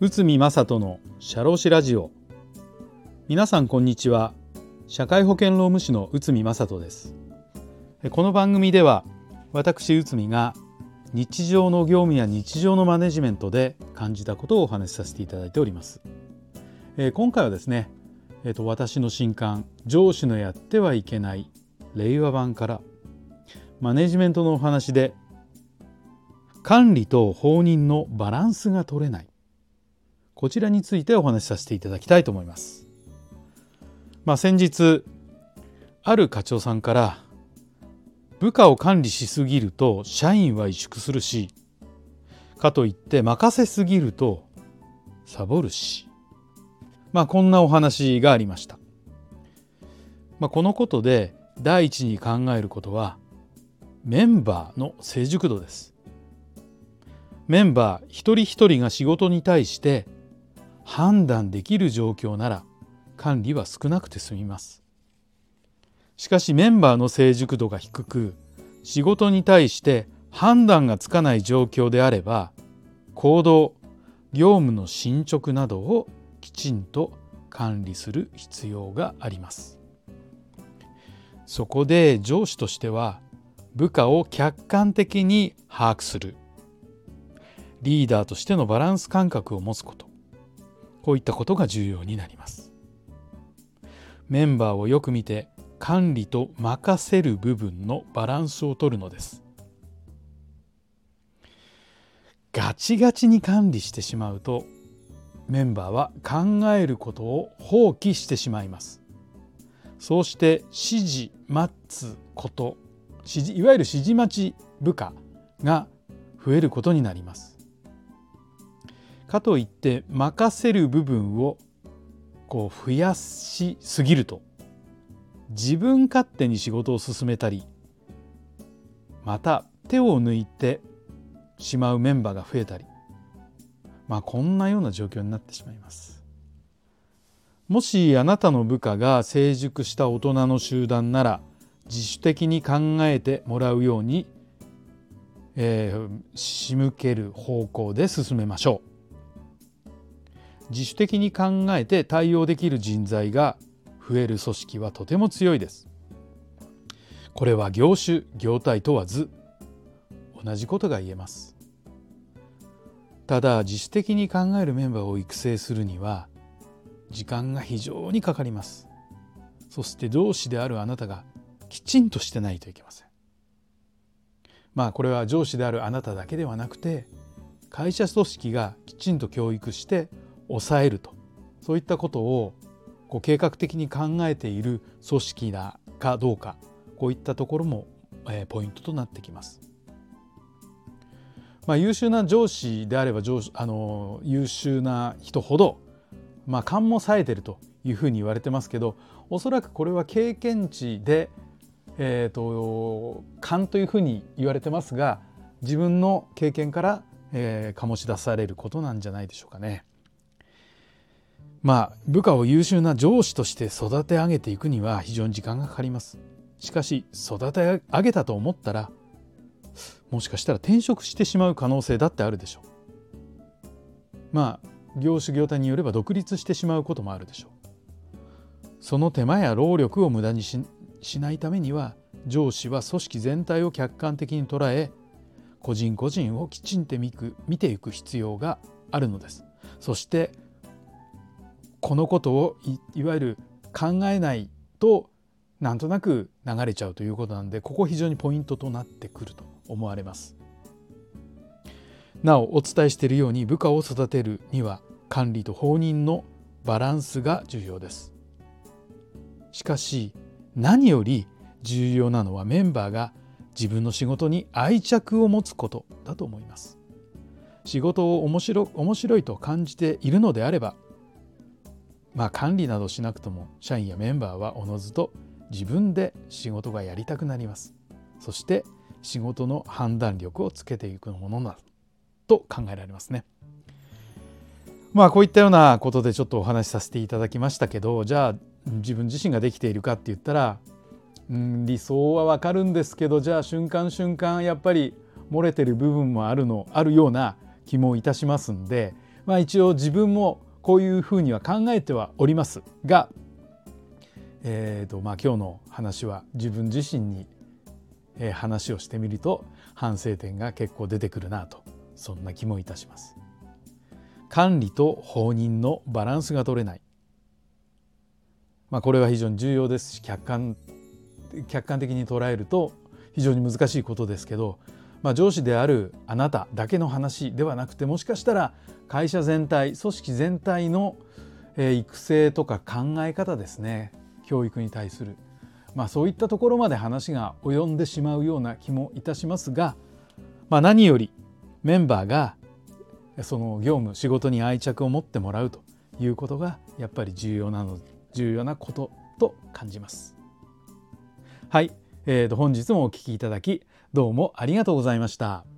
宇見正人の社労士ラジオ。皆さんこんにちは。社会保険労務士の宇見正人です。この番組では私宇見が日常の業務や日常のマネジメントで感じたことをお話しさせていただいております。え、今回はですね、えーと、私の新刊「上司のやってはいけない令和版」からマネジメントのお話で管理と放任のバランスが取れないこちらについてお話しさせていただきたいと思います。まあ、先日ある課長さんから部下を管理しすぎると社員は萎縮するしかといって任せすぎるとサボるしまあこんなお話がありました。まあ、このことで第一に考えることはメンバーの成熟度です。メンバー一人一人が仕事に対して判断できる状況なら管理は少なくて済みます。しかしメンバーの成熟度が低く仕事に対して判断がつかない状況であれば行動業務の進捗などをきちんと管理する必要があります。そこで上司としては部下を客観的に把握するリーダーとしてのバランス感覚を持つこと。こういったことが重要になります。メンバーをよく見て管理と任せる部分のバランスをとるのです。ガチガチに管理してしまうとメンバーは考えることを放棄してしまいます。そうして指示待つこと指示いわゆる指示待ち部下が増えることになります。かといって任せる部分をこう増やしすぎると自分勝手に仕事を進めたりまた手を抜いてしまうメンバーが増えたりまあこんなような状況になってしまいます。もしあなたの部下が成熟した大人の集団なら自主的に考えてもらうように、えー、仕向ける方向で進めましょう。自主的に考えて対応できる人材が増える組織はとても強いです。これは業種業態問わず同じことが言えます。ただ自主的に考えるメンバーを育成するには時間が非常にかかります。そして上司であるあなたがきちんとしてないといけません。まあこれは上司であるあなただけではなくて会社組織がきちんと教育して抑えるとそういったことをこう計画的に考えている組織だかどうかこういったところも、えー、ポイントとなってきます。まあ、優秀な上司であれば上あの優秀な人ほど、まあ、勘も冴えてるというふうに言われてますけどおそらくこれは経験値で、えーと、勘というふうに言われてますが自分の経験から、えー、醸し出されることなんじゃないでしょうかね。まあ部下を優秀な上司として育て上げていくには非常に時間がかかります。しかし育て上げたと思ったらもしかしたら転職してしまう可能性だってあるでしょう。まあ業種業態によれば独立してしまうこともあるでしょう。その手間や労力を無駄にしないためには上司は組織全体を客観的に捉え個人個人をきちんと見ていく必要があるのです。そしてこのことをいわゆる考えないとなんとなく流れちゃうということなんでここ非常にポイントとなってくると思われます。なおお伝えしているように部下を育てるには管理と放任のバランスが重要です。しかし何より重要なのはメンバーが自分の仕事に愛着を持つことだと思います。仕事を面白面白いと感じているのであればまあ管理などしなくとも社員やメンバーはおのずと自分で仕事がやりたくなります。そして仕事の判断力をつけていくものなと考えられますね。まあこういったようなことでちょっとお話しさせていただきましたけどじゃあ自分自身ができているかって言ったら、うん、理想はわかるんですけどじゃあ瞬間瞬間やっぱり漏れてる部分もあるのあるような気もいたしますんで、まあ、一応自分もこういうふうには考えてはおりますが、えーとまあ、今日の話は自分自身に話をしてみると反省点が結構出てくるなとそんな気もいたします。管理と放任のバランスが取れない、まあ、これは非常に重要ですし客観客観的に捉えると非常に難しいことですけど、まあ、上司であるあなただけの話ではなくてもしかしたら会社全体組織全体の育成とか考え方ですね。教育に対する、まあ、そういったところまで話が及んでしまうような気もいたしますが、まあ、何よりメンバーがその業務仕事に愛着を持ってもらうということがやっぱり重要なの重要なことと感じます。はい、えー、と本日もお聴きいただきどうもありがとうございました。